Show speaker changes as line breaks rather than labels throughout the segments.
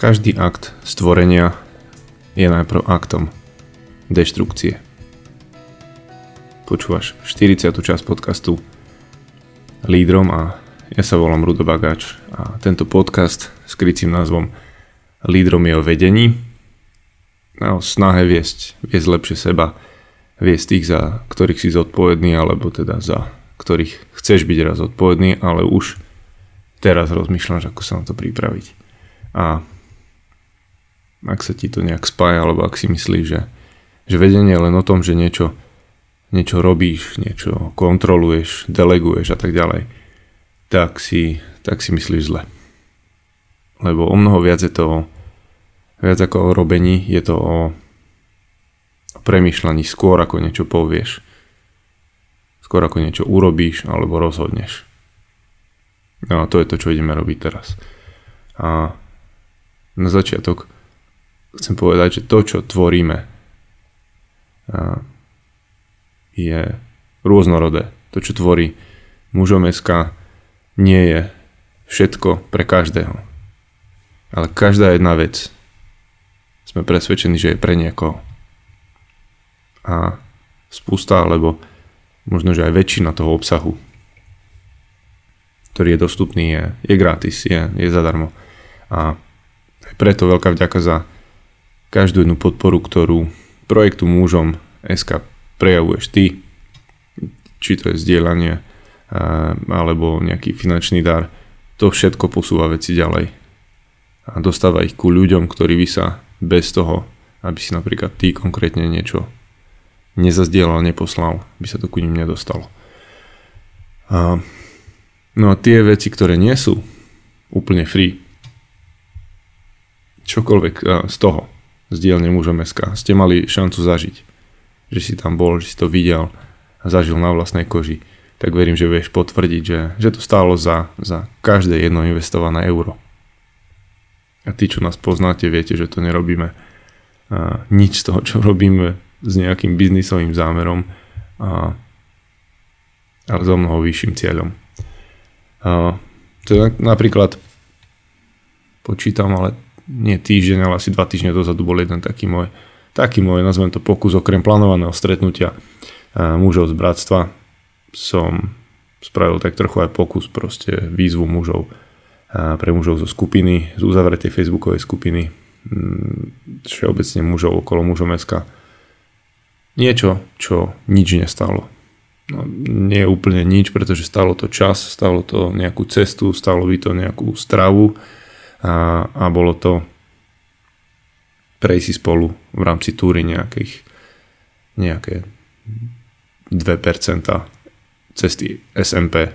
Každý akt stvorenia je najprv aktom deštrukcie. Počúvaš 40. časť podcastu Lídrom a ja sa volám Rudo Bagáč a tento podcast s krycím názvom Lídrom je o vedení a o snahe viesť, viesť lepšie seba, viesť tých, za ktorých si zodpovedný, alebo teda za ktorých chceš byť raz zodpovedný, ale už teraz rozmýšľaš, ako sa na to pripraviť. A ak sa ti to nejak spája, alebo ak si myslíš, že, že vedenie je len o tom, že niečo, niečo robíš, niečo kontroluješ, deleguješ a tak ďalej, tak si, tak si myslíš zle. Lebo o mnoho viac je to viac ako o robení, je to o premyšľaní skôr ako niečo povieš. Skôr ako niečo urobíš alebo rozhodneš. No a to je to, čo ideme robiť teraz. A na začiatok chcem povedať, že to, čo tvoríme, je rôznorodé. To, čo tvorí mužom nie je všetko pre každého. Ale každá jedna vec sme presvedčení, že je pre niekoho. A spústa, alebo možno, že aj väčšina toho obsahu, ktorý je dostupný, je, je gratis, je, je zadarmo. A preto veľká vďaka za každú jednu podporu, ktorú projektu mužom SK prejavuješ ty, či to je zdieľanie alebo nejaký finančný dar, to všetko posúva veci ďalej a dostáva ich ku ľuďom, ktorí by sa bez toho, aby si napríklad ty konkrétne niečo nezazdielal, neposlal, by sa to ku ním nedostalo. A, no a tie veci, ktoré nie sú úplne free, čokoľvek z toho, z dielne mužom SK, ste mali šancu zažiť. Že si tam bol, že si to videl a zažil na vlastnej koži. Tak verím, že vieš potvrdiť, že, že to stálo za, za každé jedno investované euro. A tí, čo nás poznáte, viete, že to nerobíme a nič z toho, čo robíme s nejakým biznisovým zámerom, a, ale so mnoho vyšším cieľom. A, to je napríklad počítam, ale nie týždeň, ale asi dva týždne dozadu bol jeden taký môj, taký môj, nazvem to pokus, okrem plánovaného stretnutia mužov z bratstva, som spravil tak trochu aj pokus, proste výzvu mužov pre mužov zo skupiny, z uzavretej facebookovej skupiny, mm, všeobecne mužov okolo mužom SK. Niečo, čo nič nestalo. No, nie úplne nič, pretože stalo to čas, stalo to nejakú cestu, stalo by to nejakú stravu, a, a bolo to prejsť si spolu v rámci túry nejakých nejaké 2% cesty SMP.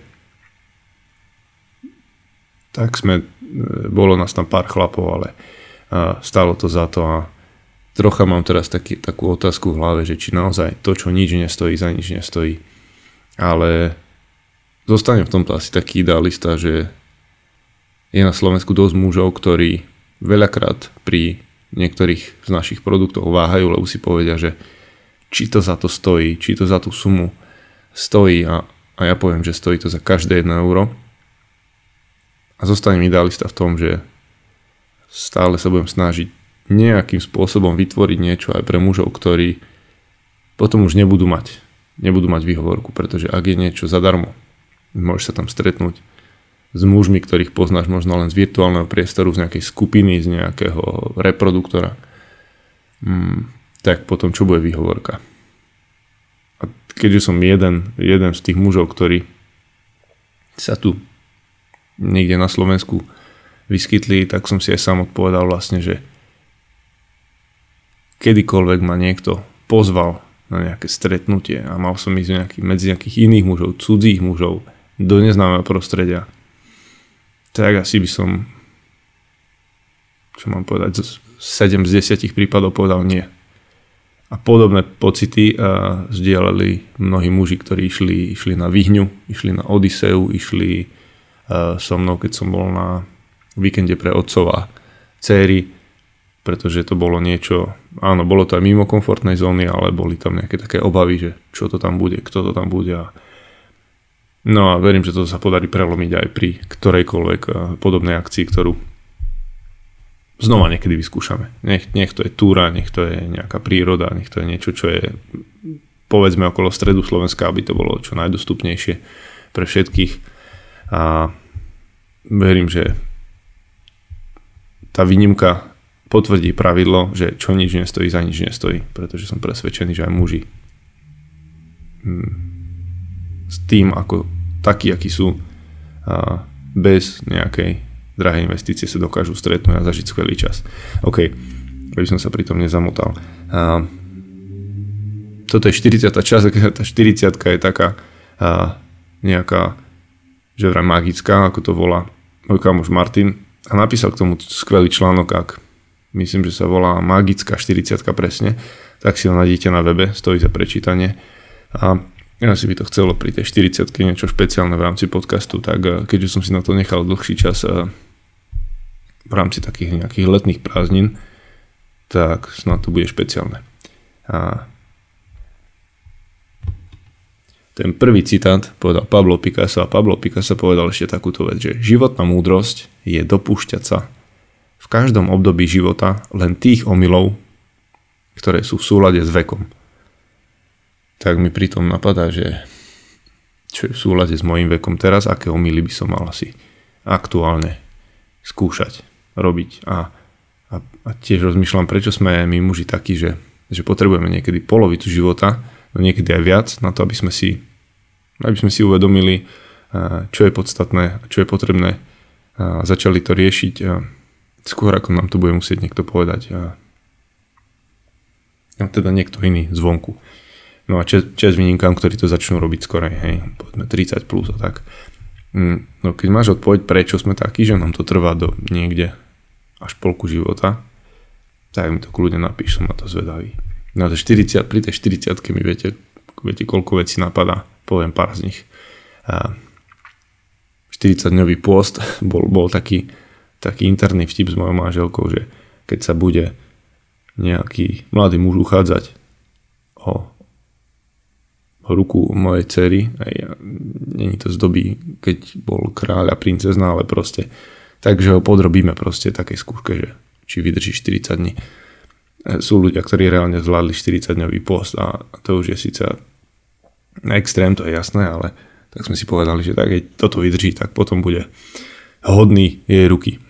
Tak sme, bolo nás tam pár chlapov, ale stalo to za to a trocha mám teraz taký, takú otázku v hlave, že či naozaj to, čo nič nestojí, za nič nestojí. Ale zostanem v tomto asi taký idealista, že je na Slovensku dosť mužov, ktorí veľakrát pri niektorých z našich produktov váhajú, lebo si povedia, že či to za to stojí, či to za tú sumu stojí a, a ja poviem, že stojí to za každé 1 euro. A zostanem idealista v tom, že stále sa budem snažiť nejakým spôsobom vytvoriť niečo aj pre mužov, ktorí potom už nebudú mať, nebudú mať výhovorku, pretože ak je niečo zadarmo, môžeš sa tam stretnúť s mužmi, ktorých poznáš možno len z virtuálneho priestoru, z nejakej skupiny, z nejakého reproduktora, mm, tak potom čo bude výhovorka? A keďže som jeden, jeden z tých mužov, ktorí sa tu niekde na Slovensku vyskytli, tak som si aj sám odpovedal vlastne, že kedykoľvek ma niekto pozval na nejaké stretnutie a mal som ísť nejaký, medzi nejakých iných mužov, cudzích mužov, do neznámeho prostredia, tak asi by som čo mám povedať, 7 z 10 prípadov povedal nie. A podobné pocity uh, zdieľali mnohí muži, ktorí išli, išli na Vyhňu, išli na Odiseu, išli uh, so mnou, keď som bol na víkende pre otcova céry, pretože to bolo niečo, áno, bolo to aj mimo komfortnej zóny, ale boli tam nejaké také obavy, že čo to tam bude, kto to tam bude a No a verím, že to sa podarí prelomiť aj pri ktorejkoľvek eh, podobnej akcii, ktorú znova niekedy vyskúšame. Nech, nech to je túra, nech to je nejaká príroda, nech to je niečo, čo je povedzme okolo stredu Slovenska, aby to bolo čo najdostupnejšie pre všetkých. A verím, že tá výnimka potvrdí pravidlo, že čo nič nestojí, za nič nestojí, pretože som presvedčený, že aj muži hm, s tým, ako takí, akí sú, a bez nejakej drahé investície sa dokážu stretnúť a zažiť skvelý čas. OK, aby som sa pri tom nezamotal. A, toto je 40. čas, tá 40 je taká a, nejaká, že vraj magická, ako to volá môj kamoš Martin a napísal k tomu skvelý článok, ak myslím, že sa volá Magická 40 presne, tak si ho nájdete na webe, stojí za prečítanie. A ja si by to chcelo pri tej 40 niečo špeciálne v rámci podcastu, tak keďže som si na to nechal dlhší čas v rámci takých nejakých letných prázdnin, tak snad to bude špeciálne. A ten prvý citát povedal Pablo Picasso a Pablo Picasso povedal ešte takúto vec, že životná múdrosť je dopúšťať sa v každom období života len tých omylov, ktoré sú v súlade s vekom. Tak mi pritom napadá, že čo je v súlade s mojim vekom teraz, aké omily by som mal asi aktuálne skúšať robiť. A, a, a tiež rozmýšľam, prečo sme my muži takí, že, že potrebujeme niekedy polovicu života, no niekedy aj viac, na to, aby sme si, aby sme si uvedomili, čo je podstatné, čo je potrebné a začali to riešiť skôr ako nám to bude musieť niekto povedať a, a teda niekto iný zvonku. No a čas výnimkám, ktorí to začnú robiť skorej, hej, povedzme 30 plus a tak. Mm, no keď máš odpoveď, prečo sme takí, že nám to trvá do niekde až polku života, tak mi to kľudne napíš, som na to zvedavý. No a 40, pri tej 40 mi viete, viete, koľko vecí napadá, poviem pár z nich. A 40-dňový pôst bol, bol taký, taký interný vtip s mojou manželkou, že keď sa bude nejaký mladý muž uchádzať o ruku mojej cery, není to z doby, keď bol kráľ a princezna, ale proste takže ho podrobíme proste takej skúške, že či vydrží 40 dní. E, sú ľudia, ktorí reálne zvládli 40 dňový post a to už je síce extrém, to je jasné, ale tak sme si povedali, že tak keď toto vydrží, tak potom bude hodný jej ruky.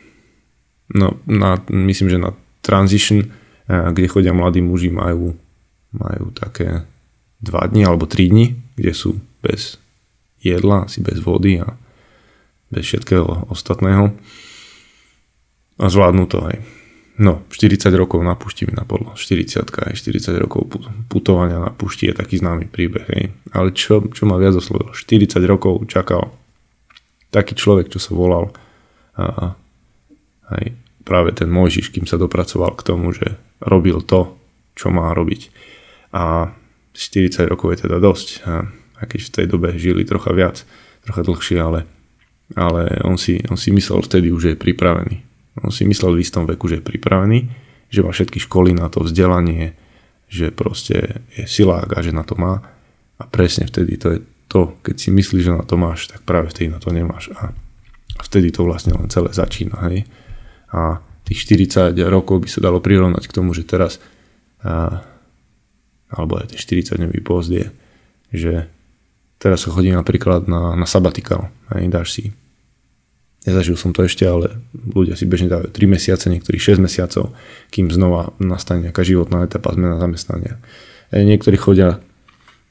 No, na, myslím, že na transition, e, kde chodia mladí muži, majú, majú také 2 dní alebo 3 dní, kde sú bez jedla, asi bez vody a bez všetkého ostatného a zvládnu to aj. No, 40 rokov na pušti mi napadlo. 40 aj 40 rokov putovania na pušti je taký známy príbeh. Hej. Ale čo, čo ma viac oslovilo? 40 rokov čakal taký človek, čo sa volal a, aj práve ten Mojžiš, kým sa dopracoval k tomu, že robil to, čo má robiť. A 40 rokov je teda dosť. A, a keď v tej dobe žili trocha viac, trocha dlhšie, ale, ale on, si, on si myslel vtedy už, že je pripravený on si myslel v istom veku, že je pripravený, že má všetky školy na to vzdelanie, že proste je silák a že na to má. A presne vtedy to je to, keď si myslíš, že na to máš, tak práve vtedy na to nemáš. A vtedy to vlastne len celé začína. Hej? A tých 40 rokov by sa dalo prirovnať k tomu, že teraz a, alebo aj ten 40 dňový post je, že teraz sa chodí napríklad na, na sabatikal. Hej? Dáš si Nezažil som to ešte, ale ľudia si bežne dávajú 3 mesiace, niektorí 6 mesiacov, kým znova nastane nejaká životná etapa zmena zamestnania. E, niektorí chodia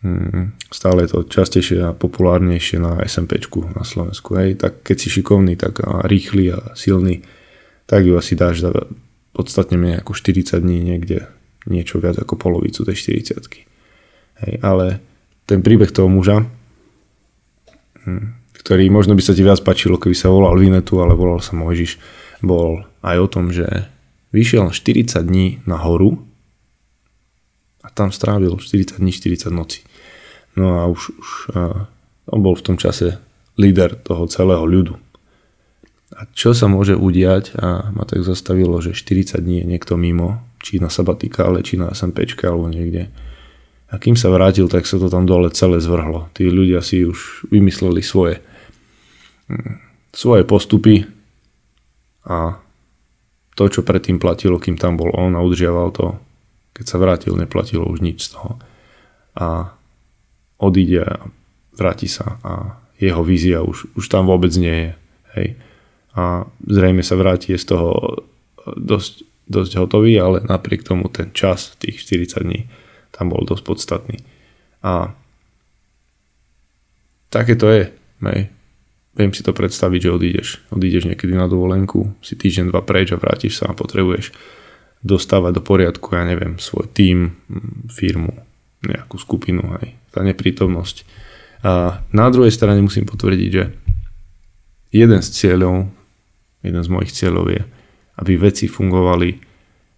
hmm, stále je to častejšie a populárnejšie na SMP na Slovensku. Hej, tak keď si šikovný, tak a rýchly a silný, tak ju asi dáš za podstatne menej ako 40 dní niekde niečo viac ako polovicu tej 40 Hej, ale ten príbeh toho muža, hmm, ktorý možno by sa ti viac páčilo, keby sa volal Vinetu, ale volal sa Mojžiš, bol aj o tom, že vyšiel 40 dní na horu a tam strávil 40 dní, 40 noci. No a už, už on bol v tom čase líder toho celého ľudu. A čo sa môže udiať a ma tak zastavilo, že 40 dní je niekto mimo, či na sabatikále, či na SMPčke alebo niekde. A kým sa vrátil, tak sa to tam dole celé zvrhlo. Tí ľudia si už vymysleli svoje svoje postupy a to, čo predtým platilo, kým tam bol on a udržiaval to, keď sa vrátil, neplatilo už nič z toho. A odíde a vráti sa a jeho vízia už, už tam vôbec nie je. Hej. A zrejme sa vráti z toho dosť, dosť hotový, ale napriek tomu ten čas, tých 40 dní, tam bol dosť podstatný. A také to je. Hej. Viem si to predstaviť, že odídeš. Odídeš niekedy na dovolenku, si týždeň, dva preč a vrátiš sa a potrebuješ dostávať do poriadku, ja neviem, svoj tím, firmu, nejakú skupinu, hej. Tá neprítomnosť a na druhej strane musím potvrdiť, že jeden z cieľov, jeden z mojich cieľov je, aby veci fungovali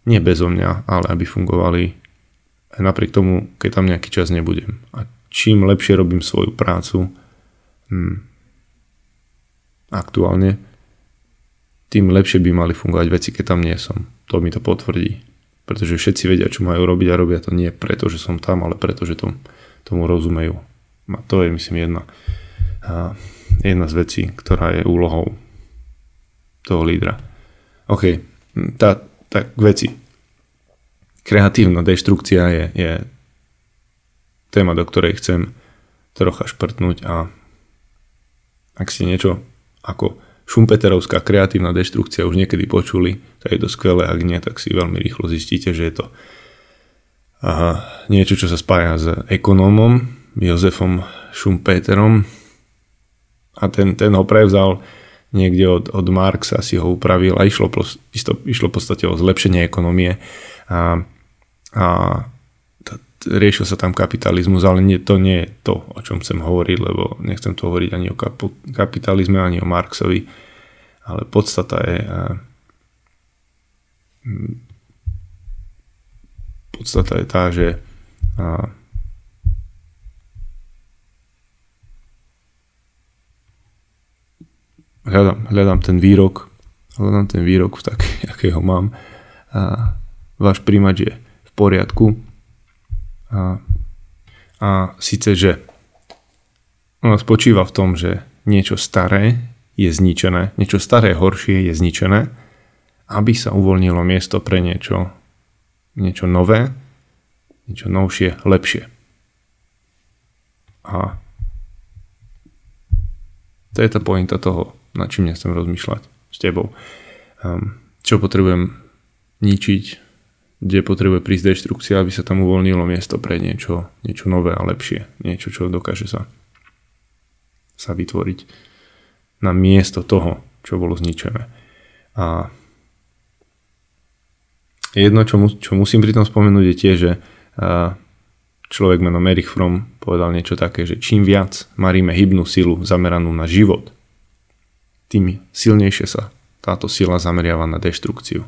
nie bezo mňa, ale aby fungovali aj napriek tomu, keď tam nejaký čas nebudem. A čím lepšie robím svoju prácu hm, aktuálne, tým lepšie by mali fungovať veci, keď tam nie som. To mi to potvrdí. Pretože všetci vedia, čo majú robiť a robia to nie preto, že som tam, ale preto, že tom, tomu rozumejú. A to je myslím jedna, jedna z vecí, ktorá je úlohou toho lídra. OK, tá, tak veci. Kreatívna deštrukcia je, je téma, do ktorej chcem trocha šprtnúť a ak si niečo ako Šumpeterovská kreatívna deštrukcia už niekedy počuli, tak je to skvelé, ak nie, tak si veľmi rýchlo zistíte, že je to aha, niečo, čo sa spája s ekonómom, Jozefom Schumpeterom a ten, ten ho prevzal niekde od, od Marxa, si ho upravil a išlo, isto, išlo v podstate o zlepšenie ekonomie a, a t- riešil sa tam kapitalizmus, ale nie, to nie je to, o čom chcem hovoriť, lebo nechcem to hovoriť ani o kapu, kapitalizme, ani o Marxovi, ale podstata je a, podstata je tá, že a, hľadám, hľadám ten výrok, hľadám ten výrok tak, akého mám. A váš príjmač je v poriadku. A, a síce, že ono spočíva v tom, že niečo staré je zničené, niečo staré horšie je zničené, aby sa uvoľnilo miesto pre niečo, niečo nové, niečo novšie, lepšie. A to je tá pointa toho nad čím nechcem rozmýšľať s tebou. Um, čo potrebujem ničiť, kde potrebuje prísť deštrukcia, aby sa tam uvoľnilo miesto pre niečo, niečo nové a lepšie. Niečo, čo dokáže sa, sa vytvoriť na miesto toho, čo bolo zničené. A jedno, čo, mu, čo musím pri tom spomenúť je tiež, že človek menom Erich Fromm povedal niečo také, že čím viac maríme hybnú silu zameranú na život, tým silnejšie sa táto sila zameriava na deštrukciu.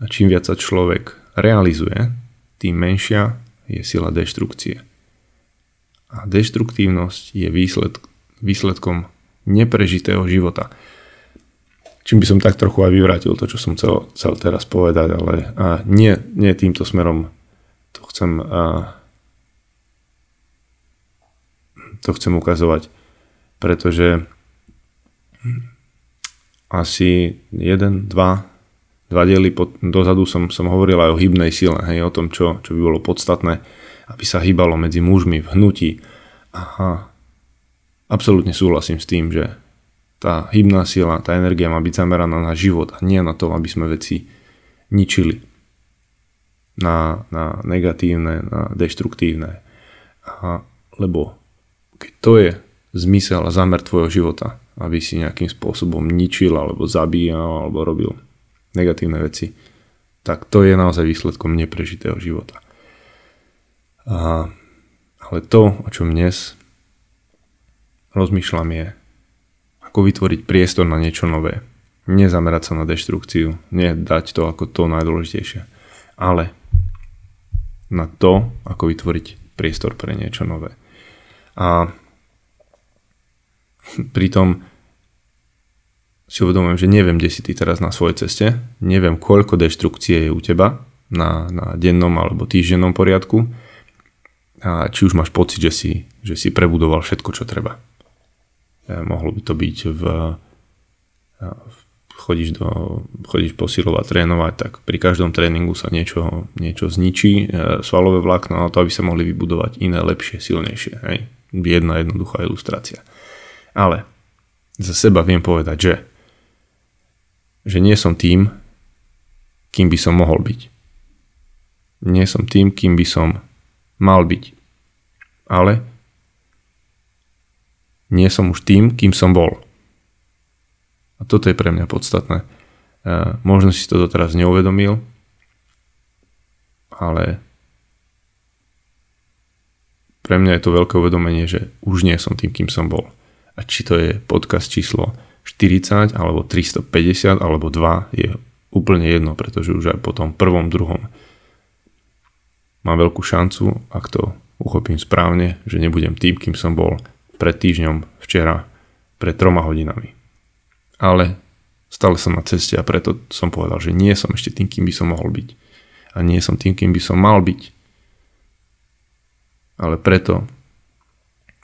A čím viac sa človek realizuje, tým menšia je sila deštrukcie. A deštruktívnosť je výsled, výsledkom neprežitého života. Čím by som tak trochu aj vyvrátil to, čo som chcel, chcel teraz povedať, ale a nie, nie týmto smerom to chcem, a, to chcem ukazovať, pretože asi jeden, dva, dva diely pod, dozadu som, som hovoril aj o hybnej sile, hej, o tom, čo, čo by bolo podstatné, aby sa hýbalo medzi mužmi v hnutí. Aha, absolútne súhlasím s tým, že tá hybná sila, tá energia má byť zameraná na život a nie na to, aby sme veci ničili. Na, na negatívne, na deštruktívne. A, lebo keď to je zmysel a zámer tvojho života, aby si nejakým spôsobom ničil alebo zabíjal alebo robil negatívne veci, tak to je naozaj výsledkom neprežitého života. A, ale to, o čom dnes rozmýšľam je, ako vytvoriť priestor na niečo nové. Nezamerať sa na deštrukciu, nedať to ako to najdôležitejšie, ale na to, ako vytvoriť priestor pre niečo nové. A pritom si uvedomujem, že neviem, kde si ty teraz na svojej ceste, neviem, koľko deštrukcie je u teba na, na dennom alebo týždennom poriadku a či už máš pocit, že si, že si prebudoval všetko, čo treba. E, mohlo by to byť v, v chodíš, do, chodíš posilovať, trénovať, tak pri každom tréningu sa niečo, niečo zničí, e, svalové vlákna na to, aby sa mohli vybudovať iné, lepšie, silnejšie. Hej? Jedna jednoduchá ilustrácia. Ale za seba viem povedať, že, že nie som tým, kým by som mohol byť. Nie som tým, kým by som mal byť. Ale nie som už tým, kým som bol. A toto je pre mňa podstatné. Možno si to doteraz neuvedomil, ale pre mňa je to veľké uvedomenie, že už nie som tým, kým som bol. A či to je podcast číslo 40, alebo 350, alebo 2, je úplne jedno, pretože už aj po tom prvom, druhom mám veľkú šancu, ak to uchopím správne, že nebudem tým, kým som bol pred týždňom, včera, pred troma hodinami. Ale stále som na ceste a preto som povedal, že nie som ešte tým, kým by som mohol byť. A nie som tým, kým by som mal byť. Ale preto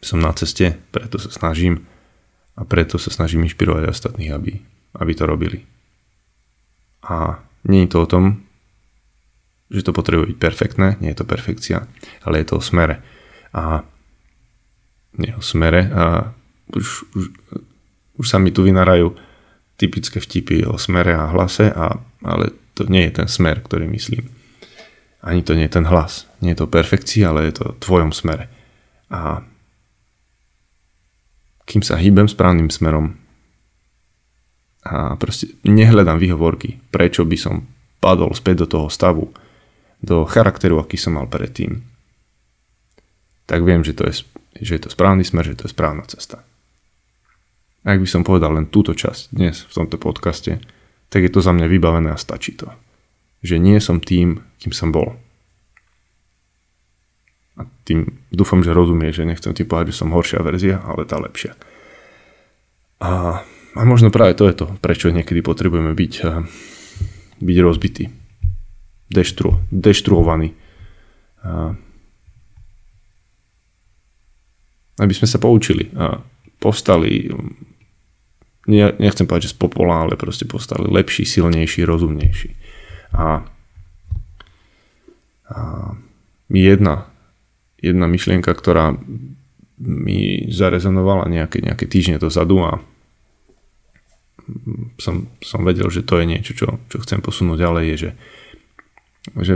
som na ceste, preto sa snažím a preto sa snažím inšpirovať ostatných, aby, aby to robili. A nie je to o tom, že to potrebuje byť perfektné, nie je to perfekcia, ale je to o smere. A nie o smere a už, už, už sa mi tu vynárajú typické vtipy o smere a hlase, a, ale to nie je ten smer, ktorý myslím. Ani to nie je ten hlas. Nie je to perfekcia, ale je to v tvojom smere. A kým sa hýbem správnym smerom a proste nehľadám výhovorky, prečo by som padol späť do toho stavu, do charakteru, aký som mal predtým, tak viem, že to je že je to správny smer, že to je správna cesta. Ak by som povedal len túto časť dnes v tomto podcaste, tak je to za mňa vybavené a stačí to. Že nie som tým, kým som bol. A tým dúfam, že rozumie, že nechcem ti povedať, že som horšia verzia, ale tá lepšia. A, a možno práve to je to, prečo niekedy potrebujeme byť, byť rozbití. Deštru, deštruovaní. A, aby sme sa poučili a postali, nechcem povedať, že z popola, ale proste postali lepší, silnejší, rozumnejší. A, a jedna, jedna myšlienka, ktorá mi zarezonovala nejaké, nejaké týždne dozadu a som, som vedel, že to je niečo, čo, čo chcem posunúť ďalej, je, že, že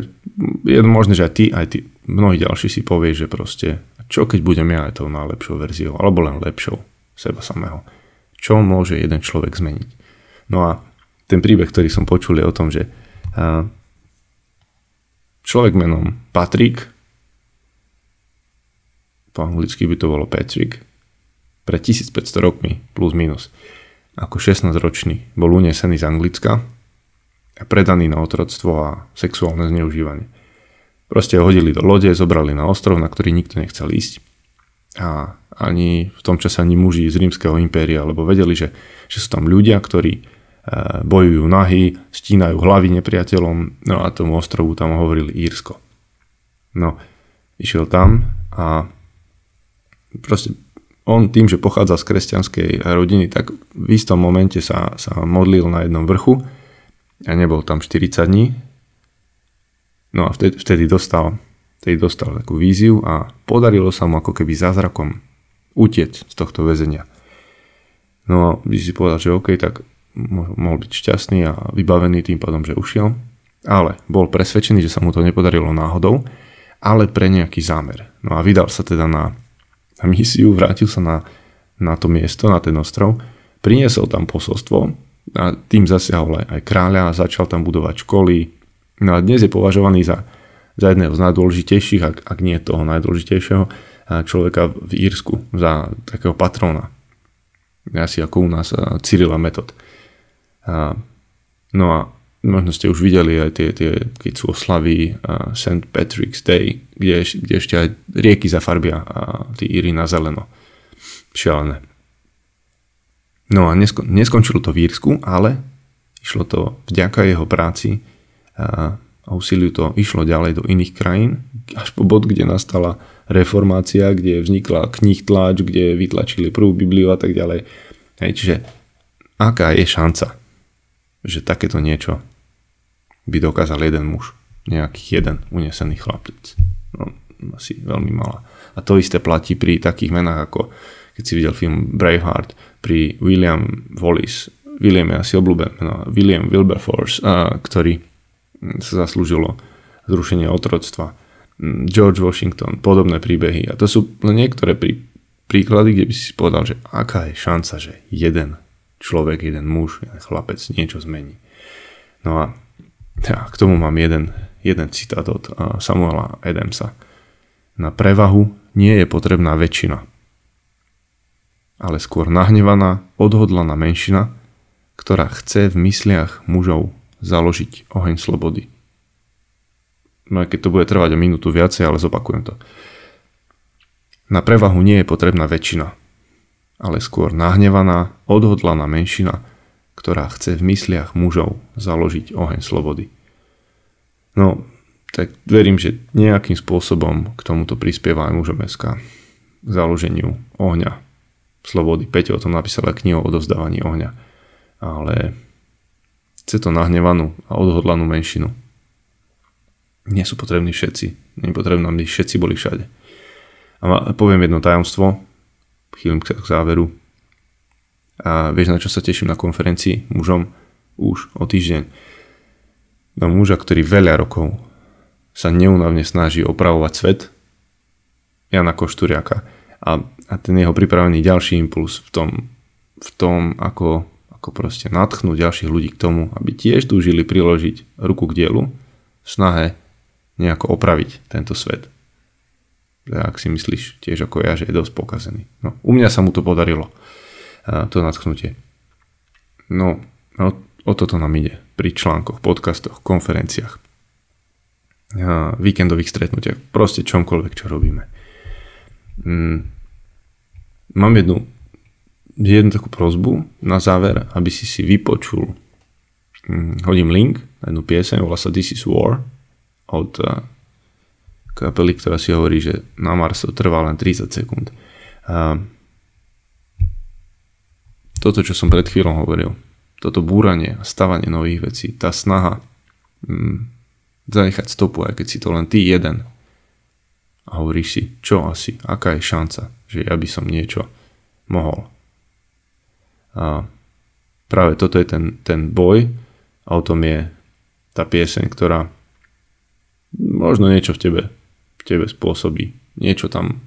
je možné, že aj ty, aj ty, mnohí ďalší si povie, že proste čo keď budem ja aj tou najlepšou verziou, alebo len lepšou seba samého? Čo môže jeden človek zmeniť? No a ten príbeh, ktorý som počul je o tom, že človek menom Patrick, po anglicky by to bolo Patrick, pred 1500 rokmi plus minus, ako 16-ročný bol unesený z Anglicka a predaný na otroctvo a sexuálne zneužívanie. Proste ho hodili do lode, zobrali na ostrov, na ktorý nikto nechcel ísť. A ani v tom čase ani muži z rímskeho impéria, lebo vedeli, že, že sú tam ľudia, ktorí e, bojujú nahy, stínajú hlavy nepriateľom, no a tomu ostrovu tam hovorili Írsko. No, išiel tam a proste on tým, že pochádza z kresťanskej rodiny, tak v istom momente sa, sa modlil na jednom vrchu a nebol tam 40 dní, No a vtedy, vtedy dostal, vtedy dostal takú víziu a podarilo sa mu ako keby zázrakom utiec z tohto väzenia. No a si povedal, že OK, tak mohol byť šťastný a vybavený tým pádom, že ušiel, ale bol presvedčený, že sa mu to nepodarilo náhodou, ale pre nejaký zámer. No a vydal sa teda na, na misiu, vrátil sa na, na to miesto, na ten ostrov, priniesol tam posolstvo a tým zasiahol aj, kráľa začal tam budovať školy, No a dnes je považovaný za, za jedného z najdôležitejších, ak, ak nie toho najdôležitejšieho človeka v Írsku, za takého patrona. Asi ako u nás Cyrila Metod. No a možno ste už videli aj tie, tie keď sú oslavy St. Patrick's Day, kde, kde ešte aj rieky zafarbia a tí Íry na zeleno. Šialené. No a neskon, neskončilo to v Írsku, ale išlo to vďaka jeho práci a úsiliu to išlo ďalej do iných krajín, až po bod, kde nastala reformácia, kde vznikla knih tlač, kde vytlačili prvú Bibliu a tak ďalej. Hej, čiže aká je šanca, že takéto niečo by dokázal jeden muž, nejaký jeden unesený chlapec. No, asi veľmi malá. A to isté platí pri takých menách ako keď si videl film Braveheart, pri William Wallace, William je asi obľúbený, no, William Wilberforce, a, ktorý sa zaslúžilo zrušenie otroctva. George Washington, podobné príbehy. A to sú len niektoré prí, príklady, kde by si povedal, že aká je šanca, že jeden človek, jeden muž, jeden chlapec niečo zmení. No a ja, k tomu mám jeden, jeden citát od Samuela Adamsa. Na prevahu nie je potrebná väčšina, ale skôr nahnevaná, odhodlaná menšina, ktorá chce v mysliach mužov založiť oheň slobody. No aj keď to bude trvať o minútu viacej, ale zopakujem to. Na prevahu nie je potrebná väčšina, ale skôr nahnevaná, odhodlaná menšina, ktorá chce v mysliach mužov založiť oheň slobody. No, tak verím, že nejakým spôsobom k tomuto prispieva aj mužom SK k založeniu ohňa slobody. Peťo o tom napísal aj knihu o odovzdávaní ohňa. Ale chce to nahnevanú a odhodlanú menšinu. Nie sú potrební všetci. Nie potrebné, aby všetci boli všade. A poviem jedno tajomstvo, chýlim k záveru. A vieš, na čo sa teším na konferencii mužom už o týždeň. Na muža, ktorý veľa rokov sa neunavne snaží opravovať svet, Jana Košturiaka a, a ten jeho pripravený ďalší impuls v tom, v tom ako, ako proste natchnúť ďalších ľudí k tomu, aby tiež túžili priložiť ruku k dielu v snahe nejako opraviť tento svet. Ak si myslíš tiež ako ja, že je dosť pokazený. No, u mňa sa mu to podarilo, to natchnutie. No, o, o toto nám ide pri článkoch, podcastoch, konferenciách, víkendových stretnutiach, proste čomkoľvek, čo robíme. Mm, mám jednu, jednu takú prozbu na záver, aby si si vypočul. Mm, hodím link na jednu pieseň, volá sa This is War od kapely, ktorá si hovorí, že na Mars to trvá len 30 sekúnd. Uh, toto, čo som pred chvíľou hovoril, toto búranie a stavanie nových vecí, tá snaha mm, zanechať stopu, aj keď si to len ty jeden a hovoríš si, čo asi, aká je šanca, že ja by som niečo mohol. A práve toto je ten, ten boj a o tom je tá pieseň, ktorá možno niečo v tebe, tebe spôsobí. Niečo tam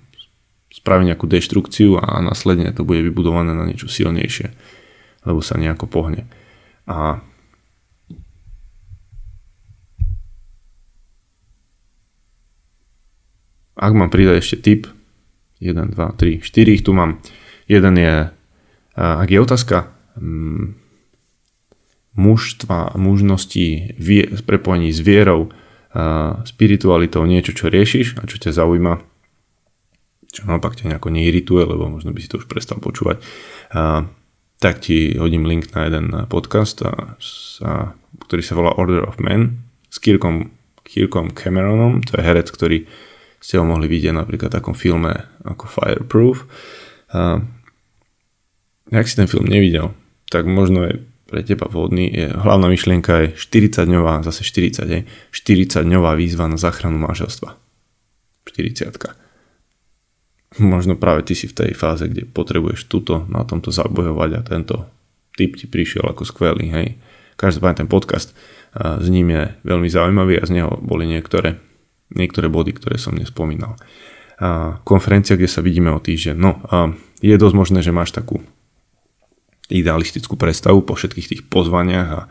spraví nejakú deštrukciu a následne to bude vybudované na niečo silnejšie, lebo sa nejako pohne. A Ak mám pridať ešte tip, 1, 2, 3, 4 ich tu mám. Jeden je, ak je otázka um, mužstva, mužnosti, vie, prepojení s vierou, spiritualitou, niečo, čo riešiš a čo ťa zaujíma, čo naopak ťa nejako neirituje, lebo možno by si to už prestal počúvať, uh, tak ti hodím link na jeden podcast, a, a, ktorý sa volá Order of Men s Kirkom, Kirkom Cameronom, to je herec, ktorý ste ho mohli vidieť napríklad v takom filme ako Fireproof. A ak si ten film nevidel, tak možno je pre teba vhodný. Je, hlavná myšlienka je 40-dňová, zase 40, je, 40-dňová výzva na záchranu manželstva. 40 Možno práve ty si v tej fáze, kde potrebuješ túto na tomto zabojovať a tento typ ti prišiel ako skvelý. Hej. Každopádne ten podcast s ním je veľmi zaujímavý a z neho boli niektoré niektoré body, ktoré som nespomínal. A konferencia, kde sa vidíme o týždeň. No, a je dosť možné, že máš takú idealistickú predstavu po všetkých tých pozvaniach a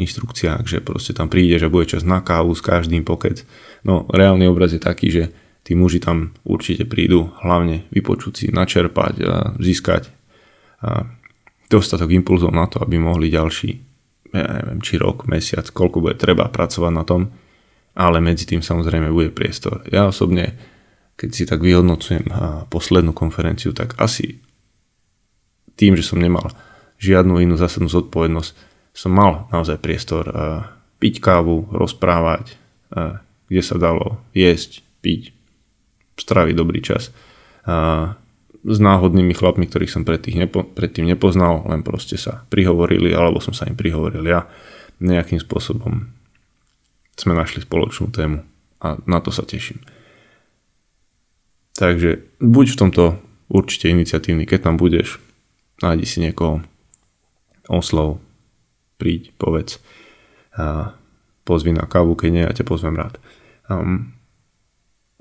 inštrukciách, že proste tam príde, že bude čas na kávu s každým pokec. No, reálny obraz je taký, že tí muži tam určite prídu hlavne vypočuť si, načerpať a získať a dostatok impulzov na to, aby mohli ďalší, ja neviem, či rok, mesiac, koľko bude treba pracovať na tom, ale medzi tým samozrejme bude priestor. Ja osobne, keď si tak vyhodnocujem poslednú konferenciu, tak asi tým, že som nemal žiadnu inú zásadnú zodpovednosť, som mal naozaj priestor piť kávu, rozprávať, kde sa dalo jesť, piť, stráviť dobrý čas. s náhodnými chlapmi, ktorých som predtým nepoznal, len proste sa prihovorili, alebo som sa im prihovoril ja nejakým spôsobom. Sme našli spoločnú tému a na to sa teším. Takže buď v tomto určite iniciatívny, keď tam budeš, nájdi si niekoho, oslov, príď, povedz, a pozvi na kávu, keď nie, ja ťa pozvem rád. Um,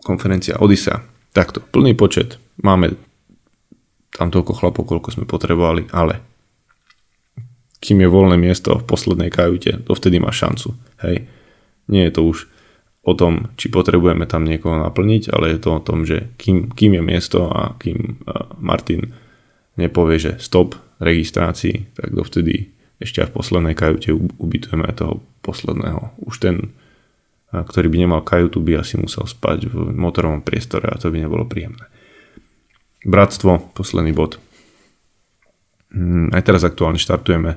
konferencia Odisa, takto, plný počet, máme tam toľko chlapov, koľko sme potrebovali, ale kým je voľné miesto v poslednej kajute, vtedy má šancu. Hej. Nie je to už o tom, či potrebujeme tam niekoho naplniť, ale je to o tom, že kým, kým je miesto a kým Martin nepovie, že stop registrácii, tak dovtedy ešte aj v poslednej kajute ubytujeme toho posledného. Už ten, ktorý by nemal kajutu, by asi musel spať v motorovom priestore a to by nebolo príjemné. Bratstvo, posledný bod. Hm, aj teraz aktuálne štartujeme.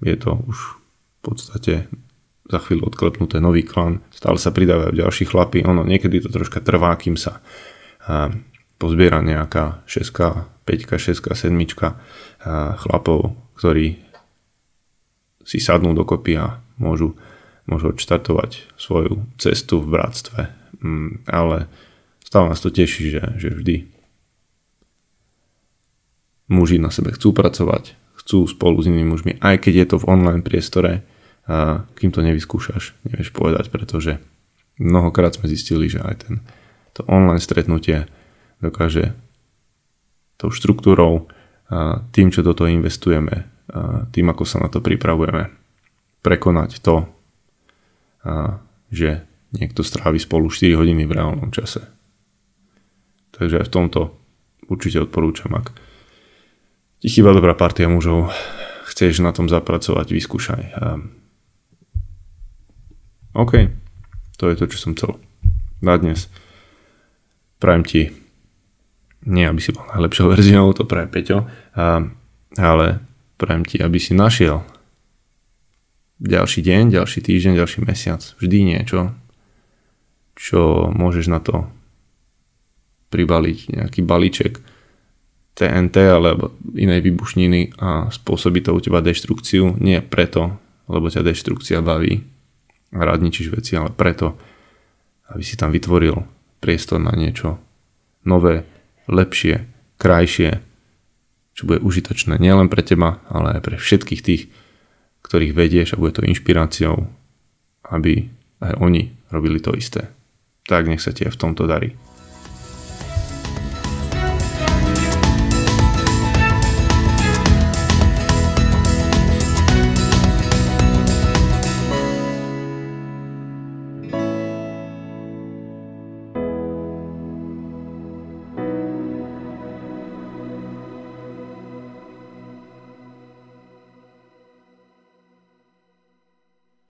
Je to už v podstate za chvíľu odklepnuté nový klan, stále sa pridávajú ďalší chlapy, ono niekedy to troška trvá, kým sa pozbiera nejaká 6, 5, 6, 7 chlapov, ktorí si sadnú dokopy a môžu, môžu odštartovať svoju cestu v bratstve. Mm, ale stále nás to teší, že, že vždy muži na sebe chcú pracovať, chcú spolu s inými mužmi, aj keď je to v online priestore, a kým to nevyskúšaš, nevieš povedať, pretože mnohokrát sme zistili, že aj ten, to online stretnutie dokáže tou štruktúrou, tým, čo do toho investujeme, tým, ako sa na to pripravujeme, prekonať to, že niekto strávi spolu 4 hodiny v reálnom čase. Takže aj v tomto určite odporúčam, ak ti chýba dobrá partia mužov, chceš na tom zapracovať, vyskúšaj. OK, to je to, čo som chcel na dnes. Prajem ti, nie aby si bol najlepšou verziou, to praje Peťo, a, ale prajem ti, aby si našiel ďalší deň, ďalší týždeň, ďalší mesiac, vždy niečo, čo môžeš na to pribaliť, nejaký balíček TNT alebo inej výbušniny a spôsobí to u teba deštrukciu, nie preto, lebo ťa deštrukcia baví, rádničíš veci, ale preto, aby si tam vytvoril priestor na niečo nové, lepšie, krajšie, čo bude užitočné nielen pre teba, ale aj pre všetkých tých, ktorých vedieš a bude to inšpiráciou, aby aj oni robili to isté. Tak nech sa ti v tomto darí.